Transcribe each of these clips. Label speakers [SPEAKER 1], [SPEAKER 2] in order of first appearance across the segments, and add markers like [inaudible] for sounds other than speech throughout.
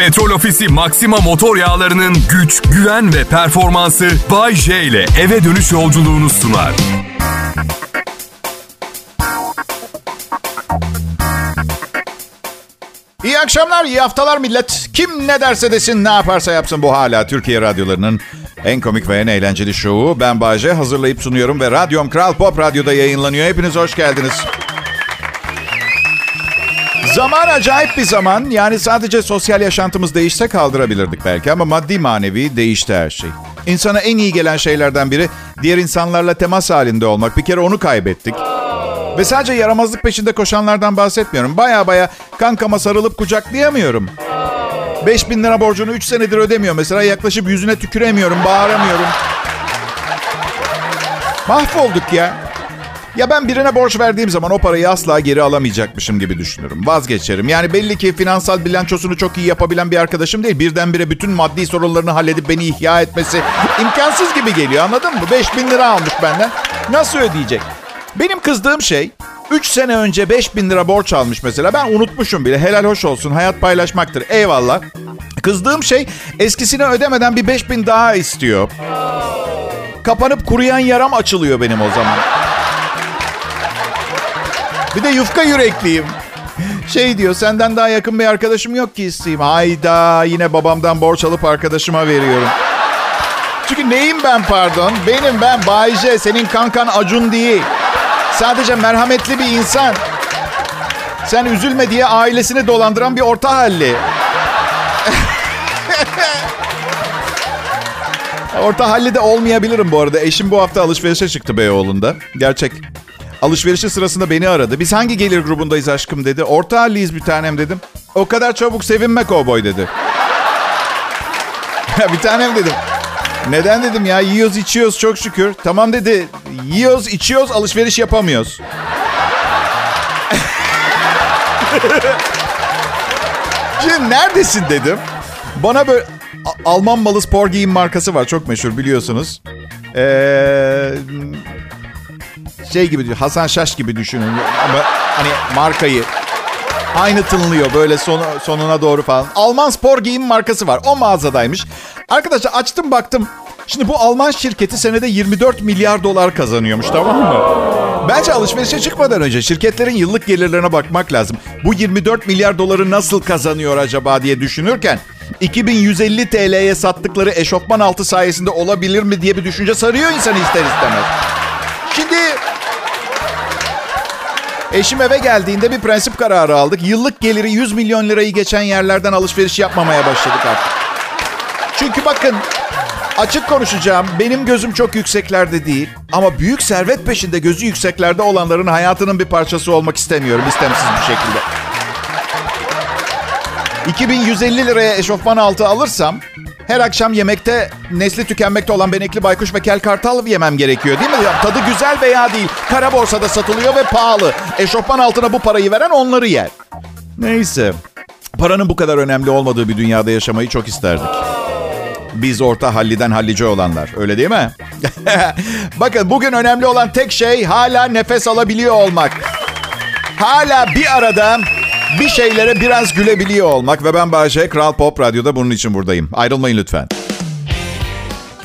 [SPEAKER 1] Petrol Ofisi Maxima motor yağlarının güç, güven ve performansı Bay J ile eve dönüş yolculuğunu sunar.
[SPEAKER 2] İyi akşamlar, iyi haftalar millet. Kim ne derse desin, ne yaparsa yapsın bu hala Türkiye radyolarının en komik ve en eğlenceli şovu. Ben Bayece hazırlayıp sunuyorum ve Radyom Kral Pop Radyo'da yayınlanıyor. Hepiniz hoş geldiniz. Zaman acayip bir zaman. Yani sadece sosyal yaşantımız değişse kaldırabilirdik belki ama maddi manevi değişti her şey. İnsana en iyi gelen şeylerden biri diğer insanlarla temas halinde olmak. Bir kere onu kaybettik. Ve sadece yaramazlık peşinde koşanlardan bahsetmiyorum. Baya baya kankama sarılıp kucaklayamıyorum. 5000 lira borcunu 3 senedir ödemiyor mesela. Yaklaşıp yüzüne tüküremiyorum, bağıramıyorum. Mahvolduk ya. Ya ben birine borç verdiğim zaman o parayı asla geri alamayacakmışım gibi düşünürüm. Vazgeçerim. Yani belli ki finansal bilançosunu çok iyi yapabilen bir arkadaşım değil. Birdenbire bütün maddi sorunlarını halledip beni ihya etmesi imkansız gibi geliyor anladın mı? 5000 lira almış benden. Nasıl ödeyecek? Benim kızdığım şey 3 sene önce 5000 lira borç almış mesela. Ben unutmuşum bile. Helal hoş olsun. Hayat paylaşmaktır. Eyvallah. Kızdığım şey eskisini ödemeden bir 5000 daha istiyor. Kapanıp kuruyan yaram açılıyor benim o zaman. Bir de yufka yürekliyim. Şey diyor senden daha yakın bir arkadaşım yok ki isteyeyim. Hayda yine babamdan borç alıp arkadaşıma veriyorum. Çünkü neyim ben pardon? Benim ben Bayce, senin kankan Acun değil. Sadece merhametli bir insan. Sen üzülme diye ailesini dolandıran bir orta halli. [laughs] orta halli de olmayabilirim bu arada. Eşim bu hafta alışverişe çıktı Beyoğlu'nda. Gerçek. Alışverişi sırasında beni aradı. Biz hangi gelir grubundayız aşkım dedi. Orta halliyiz bir tanem dedim. O kadar çabuk sevinme kovboy dedi. [laughs] bir tanem dedim. Neden dedim ya yiyoruz içiyoruz çok şükür. Tamam dedi yiyoruz içiyoruz alışveriş yapamıyoruz. [laughs] Şimdi neredesin dedim. Bana böyle Alman malı spor giyim markası var çok meşhur biliyorsunuz. Ee, şey gibi Hasan Şaş gibi düşünün. Ama hani markayı aynı tınlıyor böyle sonu, sonuna doğru falan. Alman spor giyim markası var. O mağazadaymış. Arkadaşlar açtım baktım. Şimdi bu Alman şirketi senede 24 milyar dolar kazanıyormuş tamam mı? Bence alışverişe çıkmadan önce şirketlerin yıllık gelirlerine bakmak lazım. Bu 24 milyar doları nasıl kazanıyor acaba diye düşünürken 2150 TL'ye sattıkları eşofman altı sayesinde olabilir mi diye bir düşünce sarıyor insanı ister istemez. Şimdi eşim eve geldiğinde bir prensip kararı aldık. Yıllık geliri 100 milyon lirayı geçen yerlerden alışveriş yapmamaya başladık artık. Çünkü bakın açık konuşacağım. Benim gözüm çok yükseklerde değil. Ama büyük servet peşinde gözü yükseklerde olanların hayatının bir parçası olmak istemiyorum. istemsiz bir şekilde. 2150 liraya eşofman altı alırsam her akşam yemekte nesli tükenmekte olan benekli baykuş ve kel kartal yemem gerekiyor değil mi? Tadı güzel veya değil. Kara borsada satılıyor ve pahalı. Eşofman altına bu parayı veren onları yer. Neyse. Paranın bu kadar önemli olmadığı bir dünyada yaşamayı çok isterdik. Biz orta halliden hallice olanlar. Öyle değil mi? [laughs] Bakın bugün önemli olan tek şey hala nefes alabiliyor olmak. Hala bir arada bir şeylere biraz gülebiliyor olmak ve ben Bahçe Kral Pop Radyo'da bunun için buradayım. Ayrılmayın lütfen.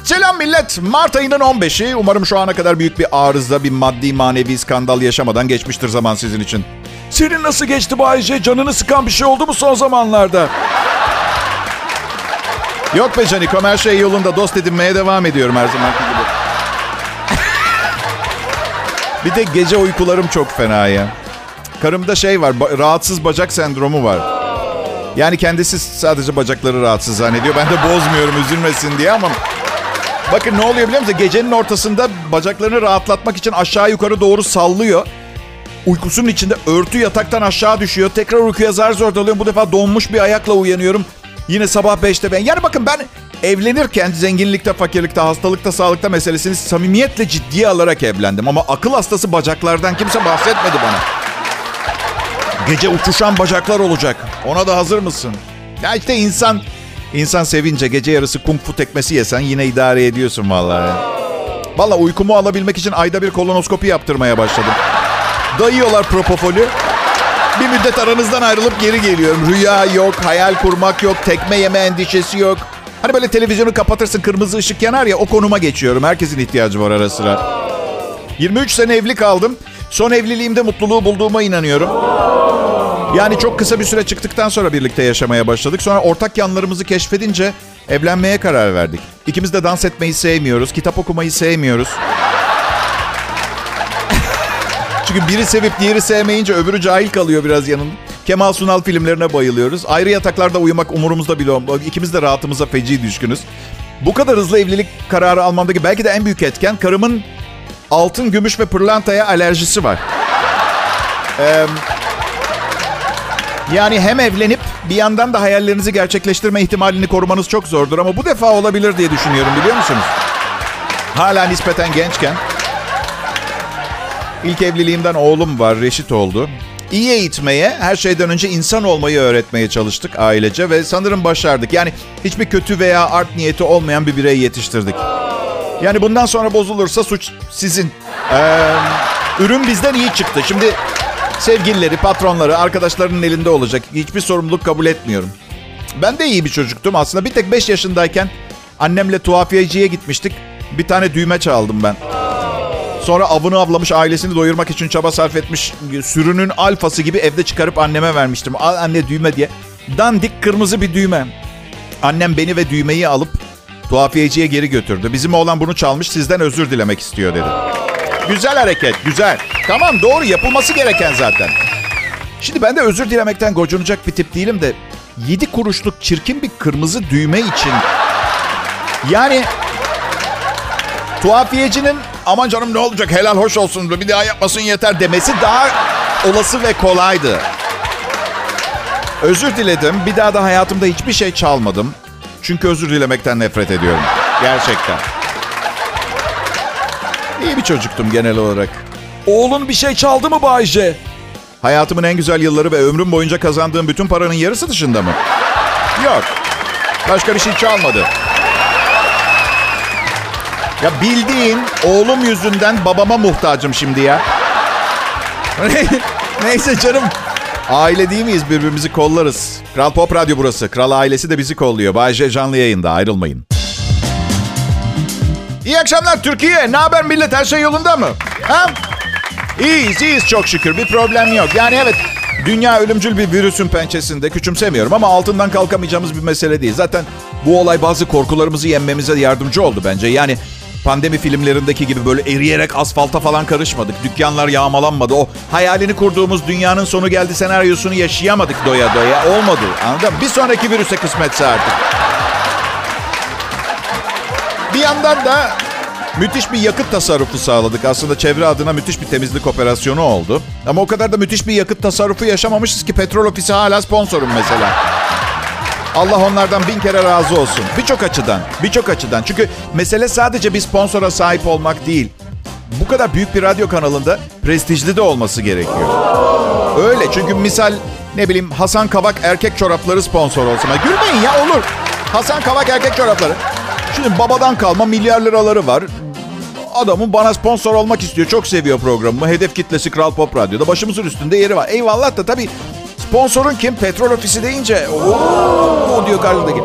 [SPEAKER 2] Selam millet. Mart ayının 15'i. Umarım şu ana kadar büyük bir arıza, bir maddi manevi skandal yaşamadan geçmiştir zaman sizin için. Senin nasıl geçti Bayce? Canını sıkan bir şey oldu mu son zamanlarda? Yok be Canikom her şey yolunda. Dost edinmeye devam ediyorum her zamanki gibi. bir de gece uykularım çok fena ya. Karımda şey var, ba- rahatsız bacak sendromu var. Yani kendisi sadece bacakları rahatsız zannediyor. Ben de bozmuyorum üzülmesin diye ama... Bakın ne oluyor biliyor musunuz? Gecenin ortasında bacaklarını rahatlatmak için aşağı yukarı doğru sallıyor. Uykusunun içinde örtü yataktan aşağı düşüyor. Tekrar uykuya zar zor dalıyorum. Bu defa donmuş bir ayakla uyanıyorum. Yine sabah 5'te ben. Yani bakın ben evlenirken zenginlikte, fakirlikte, hastalıkta, sağlıkta meselesini samimiyetle ciddiye alarak evlendim. Ama akıl hastası bacaklardan kimse bahsetmedi bana. Gece uçuşan bacaklar olacak. Ona da hazır mısın? Ya işte insan insan sevince gece yarısı kung fu tekmesi yesen yine idare ediyorsun vallahi. Vallahi uykumu alabilmek için ayda bir kolonoskopi yaptırmaya başladım. Dayıyorlar propofolü. Bir müddet aranızdan ayrılıp geri geliyorum. Rüya yok, hayal kurmak yok, tekme yeme endişesi yok. Hani böyle televizyonu kapatırsın kırmızı ışık yanar ya o konuma geçiyorum. Herkesin ihtiyacı var ara sıra. 23 sene evli kaldım. Son evliliğimde mutluluğu bulduğuma inanıyorum. Yani çok kısa bir süre çıktıktan sonra birlikte yaşamaya başladık. Sonra ortak yanlarımızı keşfedince evlenmeye karar verdik. İkimiz de dans etmeyi sevmiyoruz, kitap okumayı sevmiyoruz. [laughs] Çünkü biri sevip diğeri sevmeyince öbürü cahil kalıyor biraz yanında. Kemal Sunal filmlerine bayılıyoruz. Ayrı yataklarda uyumak umurumuzda bile olmuyor. İkimiz de rahatımıza feci düşkünüz. Bu kadar hızlı evlilik kararı almamdaki belki de en büyük etken karımın altın, gümüş ve pırlantaya alerjisi var. Ee, yani hem evlenip bir yandan da hayallerinizi gerçekleştirme ihtimalini korumanız çok zordur ama bu defa olabilir diye düşünüyorum biliyor musunuz? Hala nispeten gençken. İlk evliliğimden oğlum var, reşit oldu. İyi eğitmeye, her şeyden önce insan olmayı öğretmeye çalıştık ailece ve sanırım başardık. Yani hiçbir kötü veya art niyeti olmayan bir birey yetiştirdik. Yani bundan sonra bozulursa suç sizin. Ee, ürün bizden iyi çıktı. Şimdi sevgilileri, patronları, arkadaşlarının elinde olacak. Hiçbir sorumluluk kabul etmiyorum. Ben de iyi bir çocuktum aslında. Bir tek 5 yaşındayken annemle tuhafiyeciye gitmiştik. Bir tane düğme çaldım ben. Sonra avını avlamış ailesini doyurmak için çaba sarf etmiş sürünün alfası gibi evde çıkarıp anneme vermiştim. Al anne düğme diye. Dandik kırmızı bir düğme. Annem beni ve düğmeyi alıp tuhafiyeciye geri götürdü. Bizim oğlan bunu çalmış sizden özür dilemek istiyor dedi. Güzel hareket, güzel. Tamam doğru yapılması gereken zaten. Şimdi ben de özür dilemekten gocunacak bir tip değilim de 7 kuruşluk çirkin bir kırmızı düğme için yani tuhafiyecinin aman canım ne olacak helal hoş olsun bir daha yapmasın yeter demesi daha olası ve kolaydı. Özür diledim. Bir daha da hayatımda hiçbir şey çalmadım. Çünkü özür dilemekten nefret ediyorum. Gerçekten. İyi bir çocuktum genel olarak.
[SPEAKER 1] Oğlun bir şey çaldı mı Bayce?
[SPEAKER 2] Hayatımın en güzel yılları ve ömrüm boyunca kazandığım bütün paranın yarısı dışında mı? Yok. Başka bir şey çalmadı. Ya bildiğin oğlum yüzünden babama muhtacım şimdi ya. [laughs] Neyse canım. Aile değil miyiz? Birbirimizi kollarız. Kral Pop Radyo burası. Kral ailesi de bizi kolluyor. Bay canlı yayında. Ayrılmayın. İyi akşamlar Türkiye. Ne haber millet? Her şey yolunda mı? Ha? İyiyiz, iyiyiz çok şükür. Bir problem yok. Yani evet dünya ölümcül bir virüsün pençesinde. Küçümsemiyorum ama altından kalkamayacağımız bir mesele değil. Zaten bu olay bazı korkularımızı yenmemize yardımcı oldu bence. Yani pandemi filmlerindeki gibi böyle eriyerek asfalta falan karışmadık. Dükkanlar yağmalanmadı. O hayalini kurduğumuz dünyanın sonu geldi senaryosunu yaşayamadık doya doya. Olmadı. Anladın mı? Bir sonraki virüse kısmetse artık. Bir yandan da müthiş bir yakıt tasarrufu sağladık. Aslında çevre adına müthiş bir temizlik operasyonu oldu. Ama o kadar da müthiş bir yakıt tasarrufu yaşamamışız ki petrol ofisi hala sponsorum mesela. Allah onlardan bin kere razı olsun. Birçok açıdan, birçok açıdan. Çünkü mesele sadece bir sponsora sahip olmak değil. Bu kadar büyük bir radyo kanalında prestijli de olması gerekiyor. Öyle çünkü misal ne bileyim Hasan Kavak erkek çorapları sponsor olsun. Gülmeyin ya olur. Hasan Kavak erkek çorapları. Şimdi babadan kalma milyar liraları var. Adamın bana sponsor olmak istiyor. Çok seviyor programımı. Hedef kitlesi Kral Pop Radyo'da. Başımızın üstünde yeri var. Eyvallah da tabii sponsorun kim? Petrol ofisi deyince ooo diyor karşıdaki.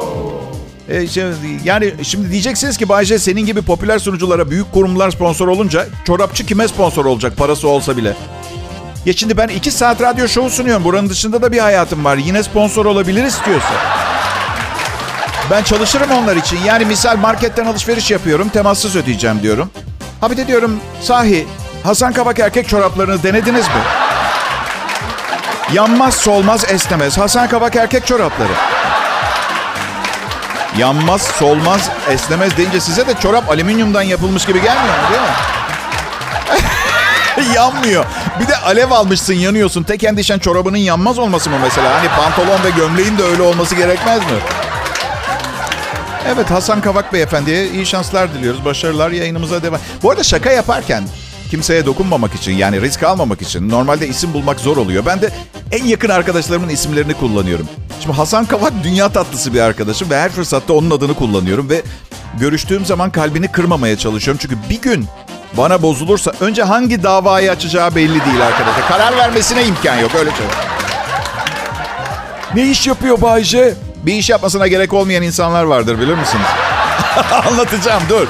[SPEAKER 2] E, şimdi, yani şimdi diyeceksiniz ki Bayce senin gibi popüler sunuculara büyük kurumlar sponsor olunca çorapçı kime sponsor olacak parası olsa bile? Ya şimdi ben iki saat radyo şovu sunuyorum. Buranın dışında da bir hayatım var. Yine sponsor olabilir istiyorsa. Ben çalışırım onlar için. Yani misal marketten alışveriş yapıyorum. Temassız ödeyeceğim diyorum. Ha bir de diyorum sahi Hasan Kabak erkek çoraplarını denediniz mi? Yanmaz solmaz esnemez. Hasan Kabak erkek çorapları. Yanmaz solmaz esnemez deyince size de çorap alüminyumdan yapılmış gibi gelmiyor mu değil mi? [laughs] Yanmıyor. Bir de alev almışsın yanıyorsun. Tek endişen çorabının yanmaz olması mı mesela? Hani pantolon ve gömleğin de öyle olması gerekmez mi? Evet Hasan Kavak Beyefendi'ye iyi şanslar diliyoruz. Başarılar yayınımıza devam. Bu arada şaka yaparken kimseye dokunmamak için yani risk almamak için normalde isim bulmak zor oluyor. Ben de en yakın arkadaşlarımın isimlerini kullanıyorum. Şimdi Hasan Kavak dünya tatlısı bir arkadaşım ve her fırsatta onun adını kullanıyorum ve görüştüğüm zaman kalbini kırmamaya çalışıyorum. Çünkü bir gün bana bozulursa önce hangi davayı açacağı belli değil arkadaşlar. Karar vermesine imkan yok öyle söyleyeyim. Ne iş yapıyor Bayce? Bir iş yapmasına gerek olmayan insanlar vardır bilir misiniz? [laughs] Anlatacağım dur.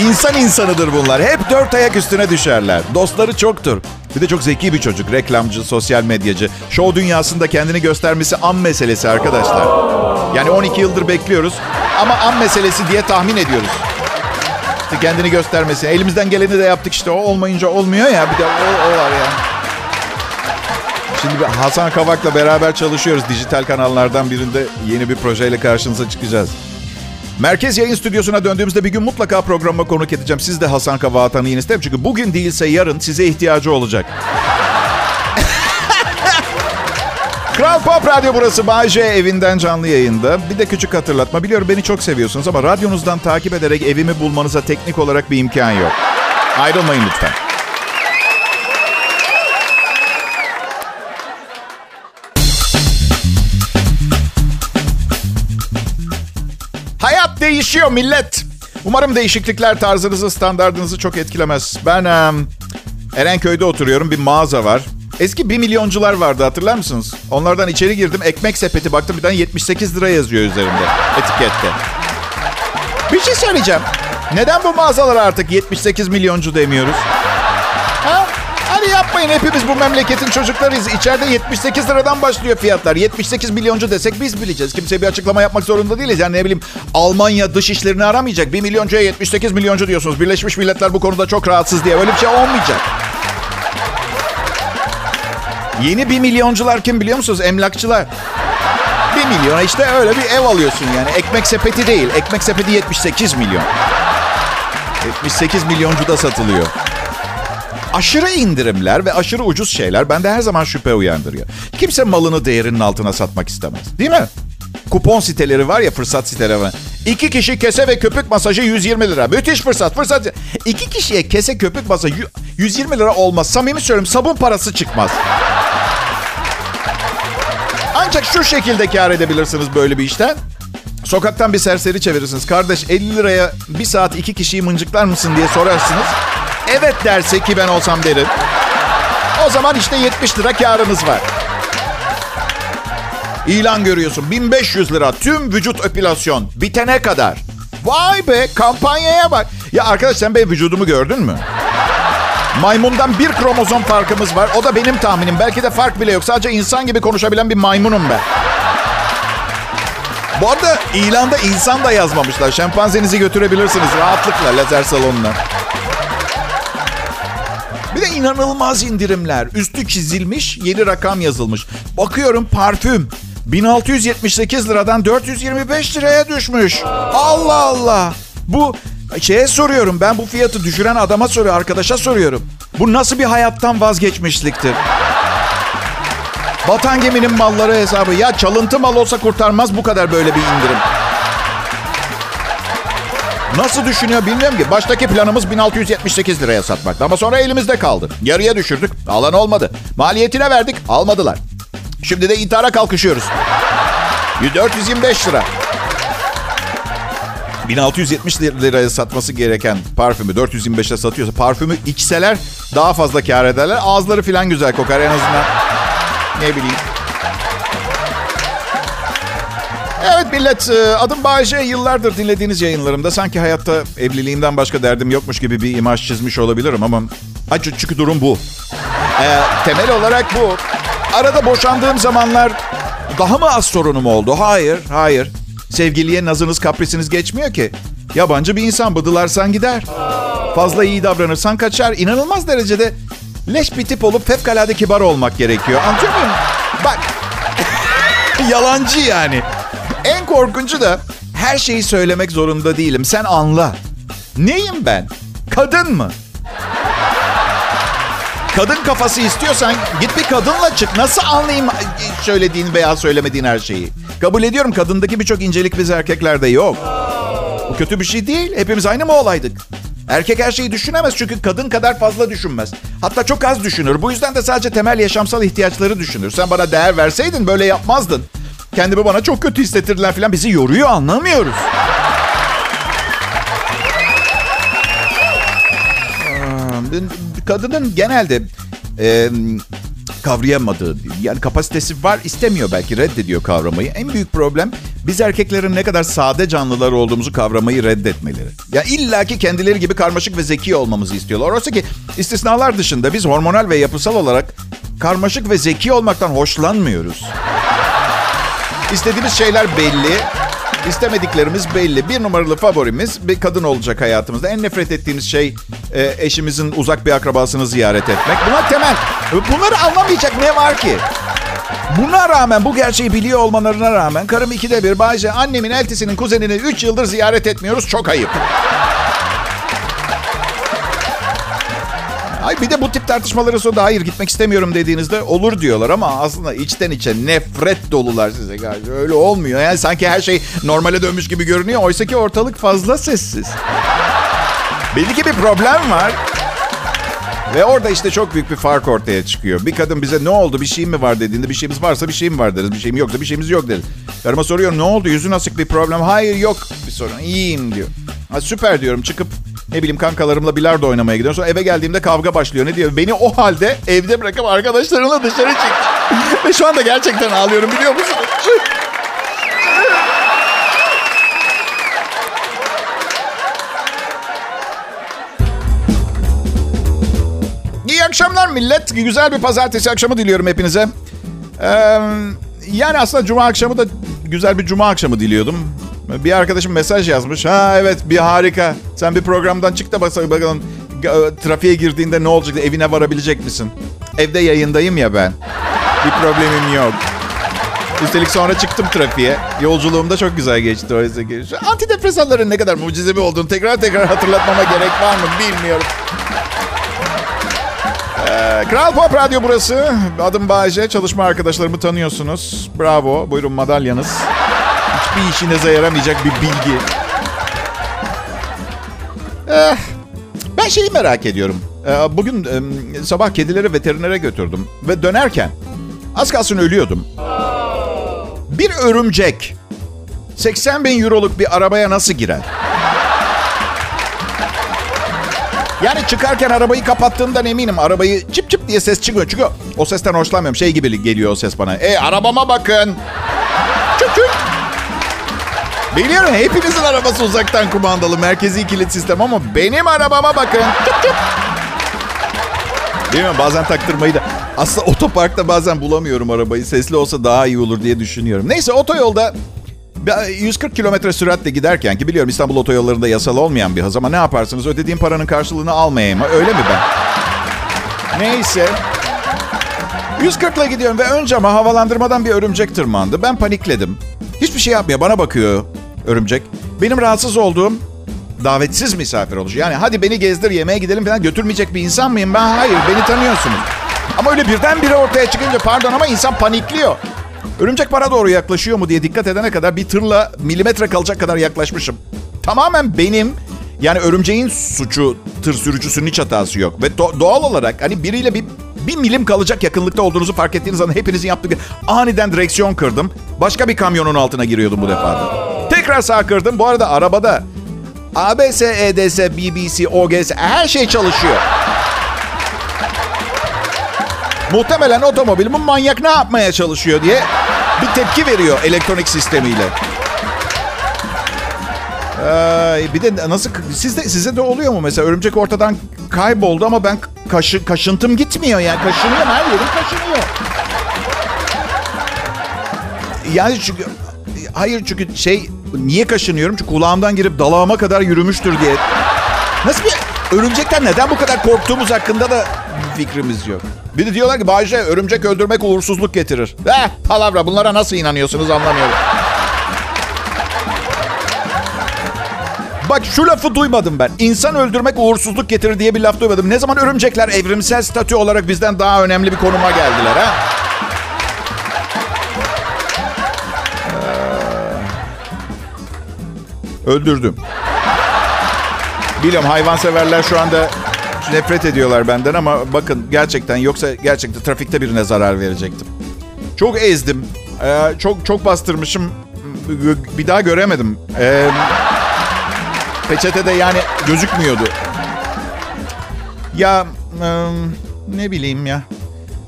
[SPEAKER 2] İnsan insanıdır bunlar. Hep dört ayak üstüne düşerler. Dostları çoktur. Bir de çok zeki bir çocuk. Reklamcı, sosyal medyacı. Show dünyasında kendini göstermesi an meselesi arkadaşlar. Yani 12 yıldır bekliyoruz. Ama an meselesi diye tahmin ediyoruz. İşte kendini göstermesi. Elimizden geleni de yaptık işte. O olmayınca olmuyor ya. Bir de o, o var ya. Şimdi Hasan Kavak'la beraber çalışıyoruz. Dijital kanallardan birinde yeni bir projeyle karşınıza çıkacağız. Merkez yayın stüdyosuna döndüğümüzde bir gün mutlaka programa konuk edeceğim. Siz de Hasan Kavak'ı tanıyın isterim. Çünkü bugün değilse yarın size ihtiyacı olacak. [laughs] Kral Pop Radyo burası. Bayce evinden canlı yayında. Bir de küçük hatırlatma. Biliyorum beni çok seviyorsunuz ama radyonuzdan takip ederek evimi bulmanıza teknik olarak bir imkan yok. Ayrılmayın lütfen. Değişiyor millet. Umarım değişiklikler tarzınızı, standartınızı çok etkilemez. Ben um, Erenköy'de oturuyorum. Bir mağaza var. Eski bir milyoncular vardı hatırlar mısınız? Onlardan içeri girdim. Ekmek sepeti baktım. Bir tane 78 lira yazıyor üzerinde. Etikette. Bir şey söyleyeceğim. Neden bu mağazalara artık 78 milyoncu demiyoruz? Ha? Hadi yapmayın hepimiz bu memleketin çocuklarıyız. İçeride 78 liradan başlıyor fiyatlar. 78 milyoncu desek biz bileceğiz. Kimse bir açıklama yapmak zorunda değiliz. Yani ne bileyim Almanya dış işlerini aramayacak. 1 milyoncuya 78 milyoncu diyorsunuz. Birleşmiş Milletler bu konuda çok rahatsız diye. Öyle bir şey olmayacak. Yeni bir milyoncular kim biliyor musunuz? Emlakçılar. Bir milyona işte öyle bir ev alıyorsun yani. Ekmek sepeti değil. Ekmek sepeti 78 milyon. 78 milyoncu da satılıyor. Aşırı indirimler ve aşırı ucuz şeyler bende her zaman şüphe uyandırıyor. Kimse malını değerinin altına satmak istemez. Değil mi? Kupon siteleri var ya fırsat siteleri var. İki kişi kese ve köpük masajı 120 lira. Müthiş fırsat. Fırsat. İki kişiye kese köpük masajı 120 lira olmaz. Samimi söylüyorum sabun parası çıkmaz. Ancak şu şekilde kar edebilirsiniz böyle bir işten. Sokaktan bir serseri çevirirsiniz. Kardeş 50 liraya bir saat iki kişiyi mıncıklar mısın diye sorarsınız. Evet derse ki ben olsam derim. O zaman işte 70 lira karınız var. İlan görüyorsun 1500 lira tüm vücut epilasyon bitene kadar. Vay be kampanyaya bak. Ya arkadaş sen benim vücudumu gördün mü? Maymundan bir kromozom farkımız var. O da benim tahminim. Belki de fark bile yok. Sadece insan gibi konuşabilen bir maymunum ben. Bu arada ilanda insan da yazmamışlar. Şempanzenizi götürebilirsiniz rahatlıkla lazer salonuna. Bir de inanılmaz indirimler. Üstü çizilmiş, yeni rakam yazılmış. Bakıyorum parfüm. 1678 liradan 425 liraya düşmüş. Allah Allah. Bu şeye soruyorum. Ben bu fiyatı düşüren adama soruyorum, arkadaşa soruyorum. Bu nasıl bir hayattan vazgeçmişliktir? Batan geminin malları hesabı. Ya çalıntı mal olsa kurtarmaz bu kadar böyle bir indirim. Nasıl düşünüyor bilmiyorum ki. Baştaki planımız 1678 liraya satmaktı ama sonra elimizde kaldı. Yarıya düşürdük. Alan olmadı. Maliyetine verdik. Almadılar. Şimdi de intihara kalkışıyoruz. 425 lira. 1670 liraya satması gereken parfümü 425'e satıyorsa parfümü içseler daha fazla kar ederler. Ağızları falan güzel kokar en azından. Ne bileyim. Evet millet adım Bayece yıllardır dinlediğiniz yayınlarımda sanki hayatta evliliğimden başka derdim yokmuş gibi bir imaj çizmiş olabilirim ama acı çünkü durum bu. Ee, temel olarak bu. Arada boşandığım zamanlar daha mı az sorunum oldu? Hayır, hayır. Sevgiliye nazınız kaprisiniz geçmiyor ki. Yabancı bir insan bıdılarsan gider. Fazla iyi davranırsan kaçar. İnanılmaz derecede leş bir tip olup fevkalade kibar olmak gerekiyor. Anlıyor muyum? Bak. [laughs] Yalancı yani. Korkuncu da her şeyi söylemek zorunda değilim. Sen anla. Neyim ben? Kadın mı? Kadın kafası istiyorsan git bir kadınla çık. Nasıl anlayayım söylediğin veya söylemediğin her şeyi? Kabul ediyorum kadındaki birçok incelik biz erkeklerde yok. Bu kötü bir şey değil. Hepimiz aynı mı olaydık? Erkek her şeyi düşünemez çünkü kadın kadar fazla düşünmez. Hatta çok az düşünür. Bu yüzden de sadece temel yaşamsal ihtiyaçları düşünür. Sen bana değer verseydin böyle yapmazdın. Kendimi bana çok kötü hissettirdiler falan. Bizi yoruyor anlamıyoruz. kadının genelde e, kavrayamadığı, yani kapasitesi var istemiyor belki reddediyor kavramayı. En büyük problem biz erkeklerin ne kadar sade canlılar olduğumuzu kavramayı reddetmeleri. Ya illaki kendileri gibi karmaşık ve zeki olmamızı istiyorlar. Oysa ki istisnalar dışında biz hormonal ve yapısal olarak karmaşık ve zeki olmaktan hoşlanmıyoruz. İstediğimiz şeyler belli. İstemediklerimiz belli. Bir numaralı favorimiz bir kadın olacak hayatımızda. En nefret ettiğimiz şey e, eşimizin uzak bir akrabasını ziyaret etmek. Bunlar temel. Bunları anlamayacak ne var ki? Buna rağmen bu gerçeği biliyor olmalarına rağmen karım ikide bir Bayce annemin eltisinin kuzenini 3 yıldır ziyaret etmiyoruz çok ayıp. Ay bir de bu tip tartışmaların sonunda hayır gitmek istemiyorum dediğinizde olur diyorlar ama aslında içten içe nefret dolular size karşı. Öyle olmuyor. Yani sanki her şey normale dönmüş gibi görünüyor. Oysa ki ortalık fazla sessiz. Belli ki bir problem var. Ve orada işte çok büyük bir fark ortaya çıkıyor. Bir kadın bize ne oldu bir şeyim mi var dediğinde bir şeyimiz varsa bir şeyim var deriz. Bir şeyim yoksa bir şeyimiz yok deriz. Karıma soruyorum ne oldu yüzün asık bir problem. Hayır yok bir sorun iyiyim diyor. Ha, süper diyorum çıkıp ne bileyim kankalarımla bilardo oynamaya gidiyorum. Sonra eve geldiğimde kavga başlıyor. Ne diyor? Beni o halde evde bırakıp arkadaşlarımla dışarı çıktı. [laughs] Ve şu anda gerçekten ağlıyorum biliyor musun? [laughs] İyi akşamlar millet. Güzel bir pazartesi akşamı diliyorum hepinize. Ee, yani aslında cuma akşamı da güzel bir cuma akşamı diliyordum. Bir arkadaşım mesaj yazmış. Ha evet bir harika. Sen bir programdan çık da bakalım trafiğe girdiğinde ne olacak? Evine varabilecek misin? Evde yayındayım ya ben. Bir problemim yok. Üstelik sonra çıktım trafiğe. Yolculuğum da çok güzel geçti. O yüzden. Antidepresanların ne kadar mucizevi olduğunu tekrar tekrar hatırlatmama gerek var mı bilmiyorum. Ee, Kral Pop Radyo burası. Adım Bayece. Çalışma arkadaşlarımı tanıyorsunuz. Bravo. Buyurun madalyanız. Hiçbir işinize yaramayacak bir bilgi. Eh, ben şeyi merak ediyorum. Ee, bugün sabah kedileri veterinere götürdüm. Ve dönerken az kalsın ölüyordum. Bir örümcek 80 bin euroluk bir arabaya nasıl girer? Yani çıkarken arabayı kapattığımdan eminim. Arabayı çıp çıp diye ses çıkıyor. Çünkü o sesten hoşlanmıyorum. Şey gibi geliyor o ses bana. E arabama bakın. Çıp çıp. Biliyorum hepinizin arabası uzaktan kumandalı merkezi kilit sistem ama benim arabama bakın. Değil? Bazen taktırmayı da... Aslında otoparkta bazen bulamıyorum arabayı. Sesli olsa daha iyi olur diye düşünüyorum. Neyse otoyolda 140 kilometre süratle giderken ki biliyorum İstanbul otoyollarında yasal olmayan bir hız ama ne yaparsınız ödediğim paranın karşılığını almayayım. Öyle mi ben? Neyse. 140 ile gidiyorum ve önce ama havalandırmadan bir örümcek tırmandı. Ben panikledim. Hiçbir şey yapmıyor. Bana bakıyor örümcek. Benim rahatsız olduğum davetsiz misafir olacak. Yani hadi beni gezdir yemeğe gidelim falan götürmeyecek bir insan mıyım? Ben hayır beni tanıyorsunuz. Ama öyle birdenbire ortaya çıkınca pardon ama insan panikliyor. Örümcek bana doğru yaklaşıyor mu diye dikkat edene kadar bir tırla milimetre kalacak kadar yaklaşmışım. Tamamen benim yani örümceğin suçu tır sürücüsünün hiç hatası yok. Ve do- doğal olarak hani biriyle bir, bir milim kalacak yakınlıkta olduğunuzu fark ettiğiniz zaman hepinizin yaptığı aniden direksiyon kırdım. Başka bir kamyonun altına giriyordum bu defa da. Tekrar sağ kırdım. Bu arada arabada ABS, EDS, BBC, OGS her şey çalışıyor. Muhtemelen otomobilimin manyak ne yapmaya çalışıyor diye bir tepki veriyor elektronik sistemiyle. Ee, bir de nasıl sizde size de oluyor mu mesela örümcek ortadan kayboldu ama ben kaşı, kaşıntım gitmiyor yani kaşınıyor her yerim kaşınıyor. Yani çünkü hayır çünkü şey niye kaşınıyorum? Çünkü kulağımdan girip dalağıma kadar yürümüştür diye. Nasıl bir örümcekten neden bu kadar korktuğumuz hakkında da fikrimiz yok. Bir de diyorlar ki Bayce örümcek öldürmek uğursuzluk getirir. Eh palavra bunlara nasıl inanıyorsunuz anlamıyorum. Bak şu lafı duymadım ben. İnsan öldürmek uğursuzluk getirir diye bir laf duymadım. Ne zaman örümcekler evrimsel statü olarak bizden daha önemli bir konuma geldiler ha? Öldürdüm. Biliyorum hayvanseverler şu anda nefret ediyorlar benden ama bakın gerçekten yoksa gerçekten trafikte birine zarar verecektim. Çok ezdim. Ee, çok çok bastırmışım. Bir daha göremedim. Ee, peçetede yani gözükmüyordu. Ya e, ne bileyim ya.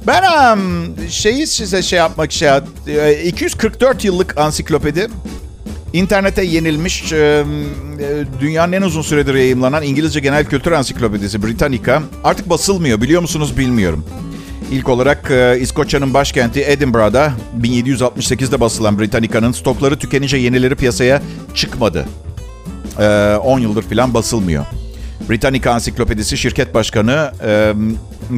[SPEAKER 2] Ben um, şeyi size şey yapmak şey 244 yıllık ansiklopedi İnternete yenilmiş e, dünyanın en uzun süredir yayımlanan İngilizce Genel Kültür Ansiklopedisi Britannica artık basılmıyor biliyor musunuz bilmiyorum. İlk olarak İskoçya'nın başkenti Edinburgh'da 1768'de basılan Britannica'nın stokları tükenince yenileri piyasaya çıkmadı. E, 10 yıldır falan basılmıyor. Britannica Ansiklopedisi şirket başkanı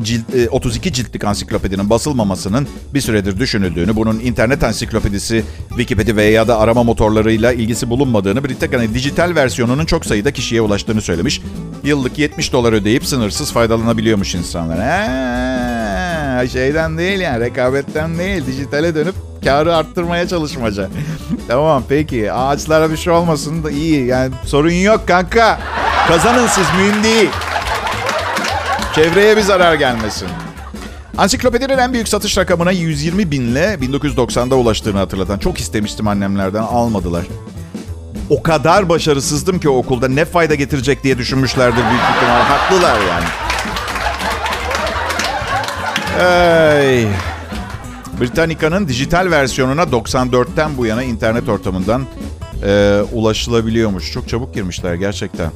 [SPEAKER 2] cilt, 32 ciltlik ansiklopedinin basılmamasının bir süredir düşünüldüğünü, bunun internet ansiklopedisi, Wikipedia veya da arama motorlarıyla ilgisi bulunmadığını, Britannica'nın dijital versiyonunun çok sayıda kişiye ulaştığını söylemiş. Yıllık 70 dolar ödeyip sınırsız faydalanabiliyormuş insanlar. Ee, şeyden değil yani rekabetten değil, dijitale dönüp karı arttırmaya çalışmaca. [laughs] tamam peki ağaçlara bir şey olmasın da iyi yani sorun yok kanka. Kazanın siz mühim değil. Çevreye bir zarar gelmesin. Ansiklopedinin en büyük satış rakamına 120 binle 1990'da ulaştığını hatırlatan. Çok istemiştim annemlerden almadılar. O kadar başarısızdım ki okulda ne fayda getirecek diye düşünmüşlerdir büyük ihtimal. Haklılar yani. Hey. Britannica'nın dijital versiyonuna 94'ten bu yana internet ortamından e, ulaşılabiliyormuş. Çok çabuk girmişler gerçekten.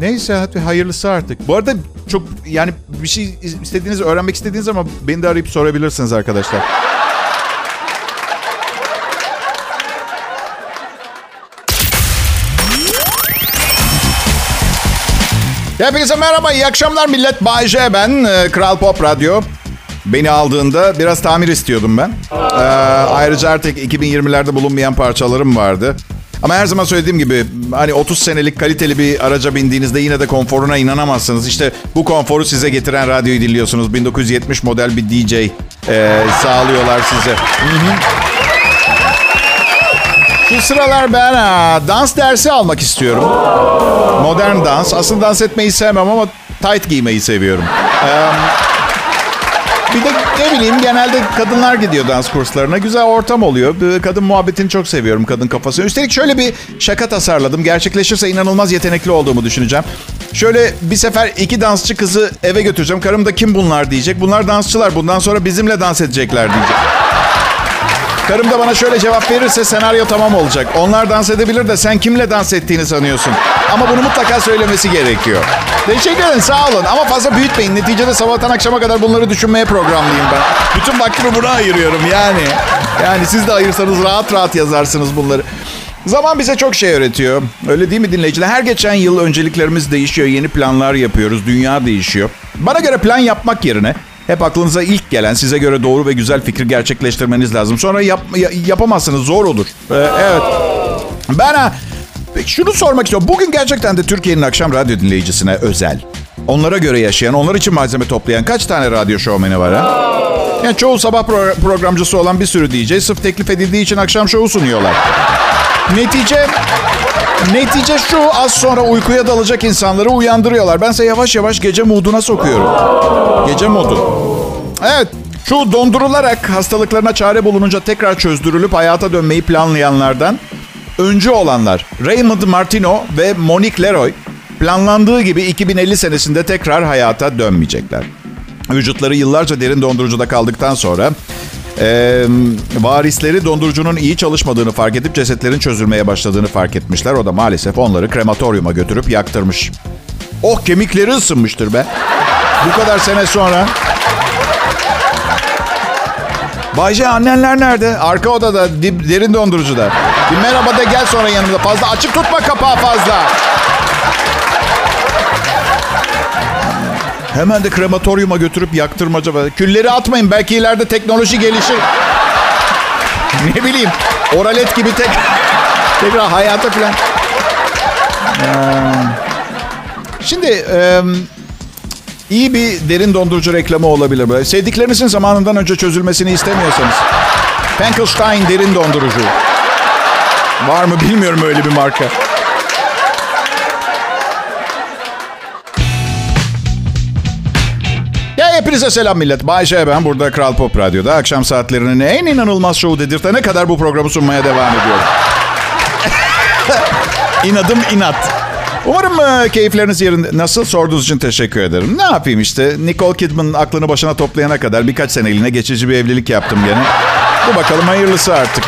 [SPEAKER 2] Neyse hadi hayırlısı artık. Bu arada çok yani bir şey istediğiniz, öğrenmek istediğiniz ama beni de arayıp sorabilirsiniz arkadaşlar. Hepinize merhaba, iyi akşamlar millet. Bay J ben, e, Kral Pop Radyo. Beni aldığında biraz tamir istiyordum ben. Ee, ayrıca artık 2020'lerde bulunmayan parçalarım vardı. Ama her zaman söylediğim gibi hani 30 senelik kaliteli bir araca bindiğinizde yine de konforuna inanamazsınız. İşte bu konforu size getiren radyoyu dinliyorsunuz. 1970 model bir DJ e, sağlıyorlar size. Şu sıralar ben ha, dans dersi almak istiyorum. Modern dans. Aslında dans etmeyi sevmem ama tight giymeyi seviyorum. Bir de ne bileyim genelde kadınlar gidiyor dans kurslarına. Güzel ortam oluyor. Kadın muhabbetini çok seviyorum kadın kafasını. Üstelik şöyle bir şaka tasarladım. Gerçekleşirse inanılmaz yetenekli olduğumu düşüneceğim. Şöyle bir sefer iki dansçı kızı eve götüreceğim. Karım da kim bunlar diyecek. Bunlar dansçılar. Bundan sonra bizimle dans edecekler diyecek. Karım da bana şöyle cevap verirse senaryo tamam olacak. Onlar dans edebilir de sen kimle dans ettiğini sanıyorsun. Ama bunu mutlaka söylemesi gerekiyor. Teşekkür ederim sağ olun ama fazla büyütmeyin. Neticede sabahtan akşama kadar bunları düşünmeye programlıyım ben. Bütün vaktimi buna ayırıyorum yani. Yani siz de ayırsanız rahat rahat yazarsınız bunları. Zaman bize çok şey öğretiyor. Öyle değil mi dinleyiciler? Her geçen yıl önceliklerimiz değişiyor. Yeni planlar yapıyoruz. Dünya değişiyor. Bana göre plan yapmak yerine hep aklınıza ilk gelen size göre doğru ve güzel fikri gerçekleştirmeniz lazım. Sonra yap, yapamazsınız zor olur. Ee, evet. Ben şunu sormak istiyorum. Bugün gerçekten de Türkiye'nin akşam radyo dinleyicisine özel. Onlara göre yaşayan, onlar için malzeme toplayan kaç tane radyo şovmeni var ha? Yani çoğu sabah pro- programcısı olan bir sürü DJ sırf teklif edildiği için akşam şovu sunuyorlar. Netice Netice şu az sonra uykuya dalacak insanları uyandırıyorlar. Bense yavaş yavaş gece moduna sokuyorum. Gece modu. Evet şu dondurularak hastalıklarına çare bulununca tekrar çözdürülüp hayata dönmeyi planlayanlardan öncü olanlar Raymond Martino ve Monique Leroy planlandığı gibi 2050 senesinde tekrar hayata dönmeyecekler. Vücutları yıllarca derin dondurucuda kaldıktan sonra ee, varisleri dondurucunun iyi çalışmadığını fark edip cesetlerin çözülmeye başladığını fark etmişler. O da maalesef onları krematoryuma götürüp yaktırmış. Oh kemikleri ısınmıştır be. Bu kadar sene sonra. Bayce annenler nerede? Arka odada, derin dondurucuda. Bir merhaba de gel sonra yanımda. Fazla açık tutma kapağı fazla. Hemen de krematoryuma götürüp yaktırmaca. Külleri atmayın. Belki ileride teknoloji gelişir. ne bileyim. Oralet gibi tek tekrar hayata falan. Şimdi e, iyi bir derin dondurucu reklamı olabilir. Böyle. Sevdiklerinizin zamanından önce çözülmesini istemiyorsanız. Frankenstein derin dondurucu. Var mı bilmiyorum öyle bir marka. Hepinize selam millet. Bay J ben burada Kral Pop Radyo'da. Akşam saatlerinin en inanılmaz şovu dedirtene kadar bu programı sunmaya devam ediyorum. [laughs] İnadım inat. Umarım e, keyifleriniz yerinde. Nasıl sorduğunuz için teşekkür ederim. Ne yapayım işte Nicole Kidman aklını başına toplayana kadar birkaç seneliğine geçici bir evlilik yaptım gene. Bu bakalım hayırlısı artık.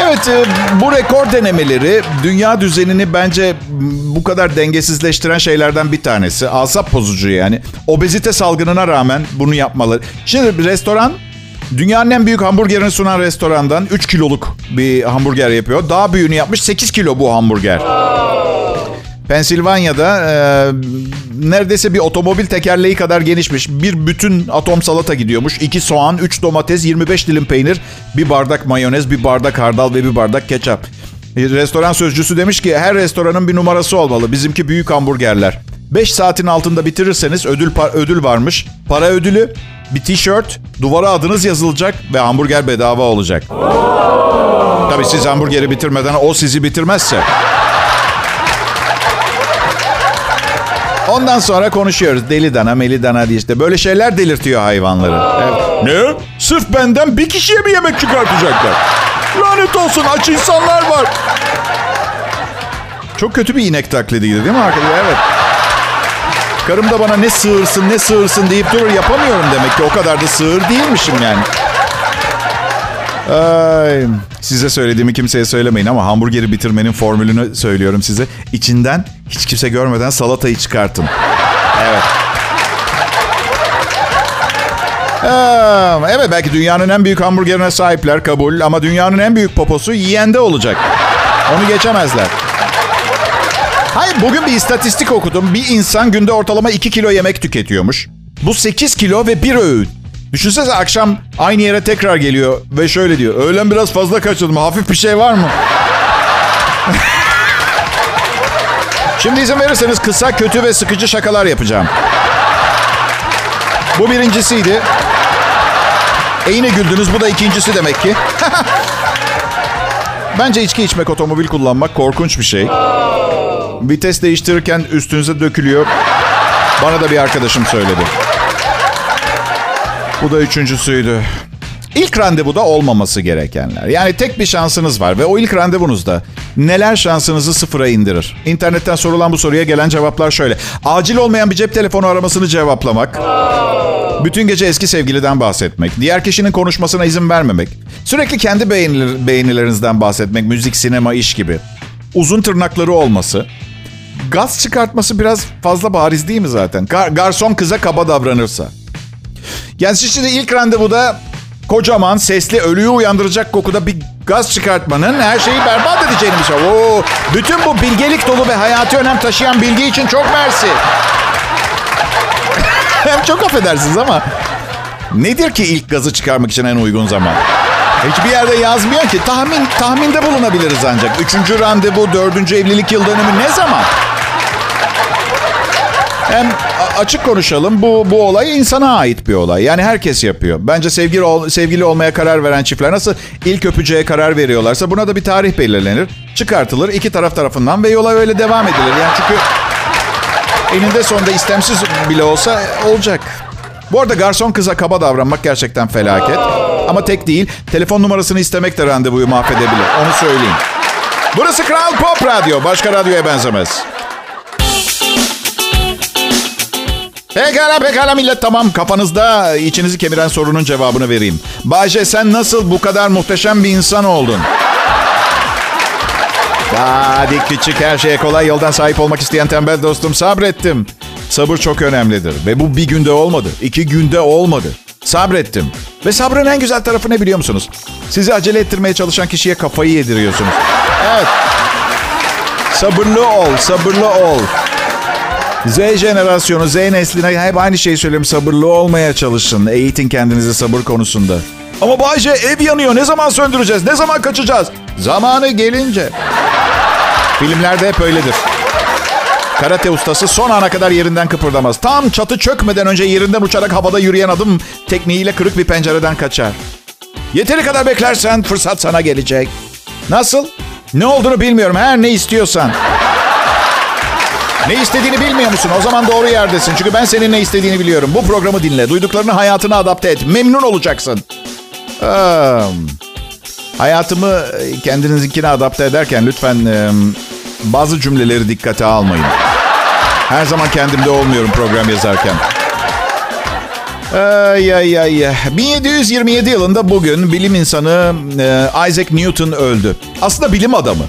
[SPEAKER 2] Evet e, bu rekor denemeleri dünya düzenini bence bu kadar dengesizleştiren şeylerden bir tanesi. Asap bozucu yani. Obezite salgınına rağmen bunu yapmaları. Şimdi restoran dünyanın en büyük hamburgerini sunan restorandan 3 kiloluk bir hamburger yapıyor. Daha büyüğünü yapmış 8 kilo bu hamburger. Pensilvanya'da e, neredeyse bir otomobil tekerleği kadar genişmiş. Bir bütün atom salata gidiyormuş. 2 soğan, 3 domates, 25 dilim peynir, bir bardak mayonez, bir bardak hardal ve bir bardak ketçap. E, restoran sözcüsü demiş ki her restoranın bir numarası olmalı. Bizimki büyük hamburgerler. 5 saatin altında bitirirseniz ödül ödül varmış. Para ödülü, bir tişört, duvara adınız yazılacak ve hamburger bedava olacak. Tabii siz hamburgeri bitirmeden o sizi bitirmezse. Ondan sonra konuşuyoruz. Deli dana, meli dana diye işte. Böyle şeyler delirtiyor hayvanları. Evet. Ne? Sırf benden bir kişiye mi yemek çıkartacaklar? Lanet olsun aç insanlar var. Çok kötü bir inek taklidiydi değil mi arkadaşlar? Evet. Karım da bana ne sığırsın ne sığırsın deyip durur yapamıyorum demek ki. O kadar da sığır değilmişim yani. Ay, size söylediğimi kimseye söylemeyin ama hamburgeri bitirmenin formülünü söylüyorum size. İçinden hiç kimse görmeden salatayı çıkartın. Evet. Evet belki dünyanın en büyük hamburgerine sahipler kabul ama dünyanın en büyük poposu yiyende olacak. Onu geçemezler. Hayır bugün bir istatistik okudum. Bir insan günde ortalama 2 kilo yemek tüketiyormuş. Bu 8 kilo ve bir öğün. Düşünsene akşam aynı yere tekrar geliyor ve şöyle diyor. Öğlen biraz fazla kaçırdım. Hafif bir şey var mı? [laughs] Şimdi izin verirseniz kısa, kötü ve sıkıcı şakalar yapacağım. Bu birincisiydi. E yine güldünüz. Bu da ikincisi demek ki. [laughs] Bence içki içmek, otomobil kullanmak korkunç bir şey. Vites değiştirirken üstünüze dökülüyor. Bana da bir arkadaşım söyledi. Bu da üçüncüsüydü. İlk randevuda olmaması gerekenler. Yani tek bir şansınız var ve o ilk randevunuzda neler şansınızı sıfıra indirir? İnternetten sorulan bu soruya gelen cevaplar şöyle. Acil olmayan bir cep telefonu aramasını cevaplamak. Bütün gece eski sevgiliden bahsetmek. Diğer kişinin konuşmasına izin vermemek. Sürekli kendi beğeniler, beğenilerinizden bahsetmek. Müzik, sinema, iş gibi. Uzun tırnakları olması. Gaz çıkartması biraz fazla bariz değil mi zaten? Gar- garson kıza kaba davranırsa. Şimdi ilk randevuda kocaman, sesli, ölüyü uyandıracak kokuda bir gaz çıkartmanın her şeyi berbat edeceğini bir şey. Oo, bütün bu bilgelik dolu ve hayati önem taşıyan bilgi için çok mersi. [laughs] Hem çok affedersiniz ama nedir ki ilk gazı çıkarmak için en uygun zaman? Hiçbir yerde yazmıyor ki. Tahmin tahminde bulunabiliriz ancak. Üçüncü randevu, dördüncü evlilik yıl dönümü ne zaman? Hem açık konuşalım bu bu olay insana ait bir olay. Yani herkes yapıyor. Bence sevgili ol, sevgili olmaya karar veren çiftler nasıl ilk öpücüğe karar veriyorlarsa buna da bir tarih belirlenir. Çıkartılır iki taraf tarafından ve yola öyle devam edilir. Yani çünkü eninde sonunda istemsiz bile olsa olacak. Bu arada garson kıza kaba davranmak gerçekten felaket. Ama tek değil, telefon numarasını istemek de randevuyu mahvedebilir. Onu söyleyeyim. Burası Kral Pop Radyo. Başka radyoya benzemez. Pekala pekala millet tamam kafanızda içinizi kemiren sorunun cevabını vereyim. Bayce sen nasıl bu kadar muhteşem bir insan oldun? Hadi küçük her şeye kolay yoldan sahip olmak isteyen tembel dostum sabrettim. Sabır çok önemlidir ve bu bir günde olmadı. iki günde olmadı. Sabrettim. Ve sabrın en güzel tarafı ne biliyor musunuz? Sizi acele ettirmeye çalışan kişiye kafayı yediriyorsunuz. Evet. Sabırlı ol, sabırlı ol. Z jenerasyonu, Z nesline hep aynı şeyi söylüyorum. Sabırlı olmaya çalışın. Eğitin kendinizi sabır konusunda. Ama Bayce ev yanıyor. Ne zaman söndüreceğiz? Ne zaman kaçacağız? Zamanı gelince. Filmlerde hep öyledir. Karate ustası son ana kadar yerinden kıpırdamaz. Tam çatı çökmeden önce yerinden uçarak havada yürüyen adım tekniğiyle kırık bir pencereden kaçar. Yeteri kadar beklersen fırsat sana gelecek. Nasıl? Ne olduğunu bilmiyorum. Her ne istiyorsan. Ne istediğini bilmiyor musun? O zaman doğru yerdesin. Çünkü ben senin ne istediğini biliyorum. Bu programı dinle. Duyduklarını hayatına adapte et. Memnun olacaksın. Ee, hayatımı kendinizinkine adapte ederken lütfen e, bazı cümleleri dikkate almayın. Her zaman kendimde olmuyorum program yazarken. Ay ay ay. 1727 yılında bugün bilim insanı e, Isaac Newton öldü. Aslında bilim adamı.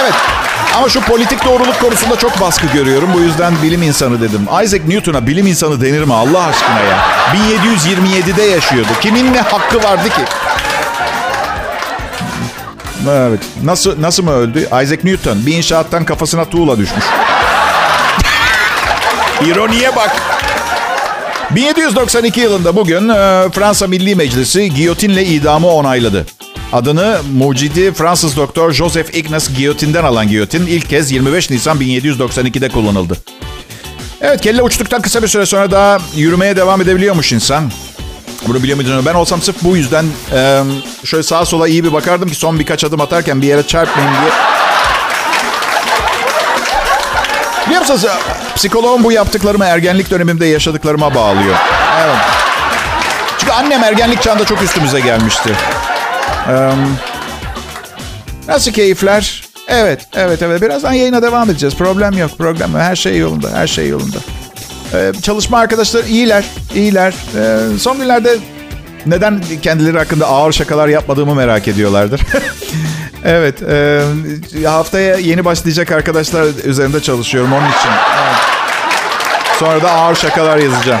[SPEAKER 2] Evet. Ama şu politik doğruluk konusunda çok baskı görüyorum. Bu yüzden bilim insanı dedim. Isaac Newton'a bilim insanı denir mi Allah aşkına ya? 1727'de yaşıyordu. Kimin ne hakkı vardı ki? Evet. Nasıl nasıl mı öldü? Isaac Newton bir inşaattan kafasına tuğla düşmüş. İroniye bak. 1792 yılında bugün e, Fransa Milli Meclisi giyotinle idamı onayladı. Adını mucidi Fransız doktor Joseph Ignace giyotinden alan giyotin ilk kez 25 Nisan 1792'de kullanıldı. Evet kelle uçtuktan kısa bir süre sonra daha yürümeye devam edebiliyormuş insan. Bunu biliyor muydun? Ben olsam sırf bu yüzden şöyle sağa sola iyi bir bakardım ki son birkaç adım atarken bir yere çarpmayayım diye. Biliyor musunuz? Psikoloğum bu yaptıklarımı ergenlik dönemimde yaşadıklarıma bağlıyor. Evet. Çünkü annem ergenlik çağında çok üstümüze gelmişti. Nasıl keyifler? Evet, evet, evet. Birazdan yayına devam edeceğiz. Problem yok, problem yok. Her şey yolunda, her şey yolunda. Ee, çalışma arkadaşlar iyiler, iyiler. Ee, son günlerde neden kendileri hakkında ağır şakalar yapmadığımı merak ediyorlardır. [laughs] evet, e, haftaya yeni başlayacak arkadaşlar üzerinde çalışıyorum onun için. Evet. Sonra da ağır şakalar yazacağım.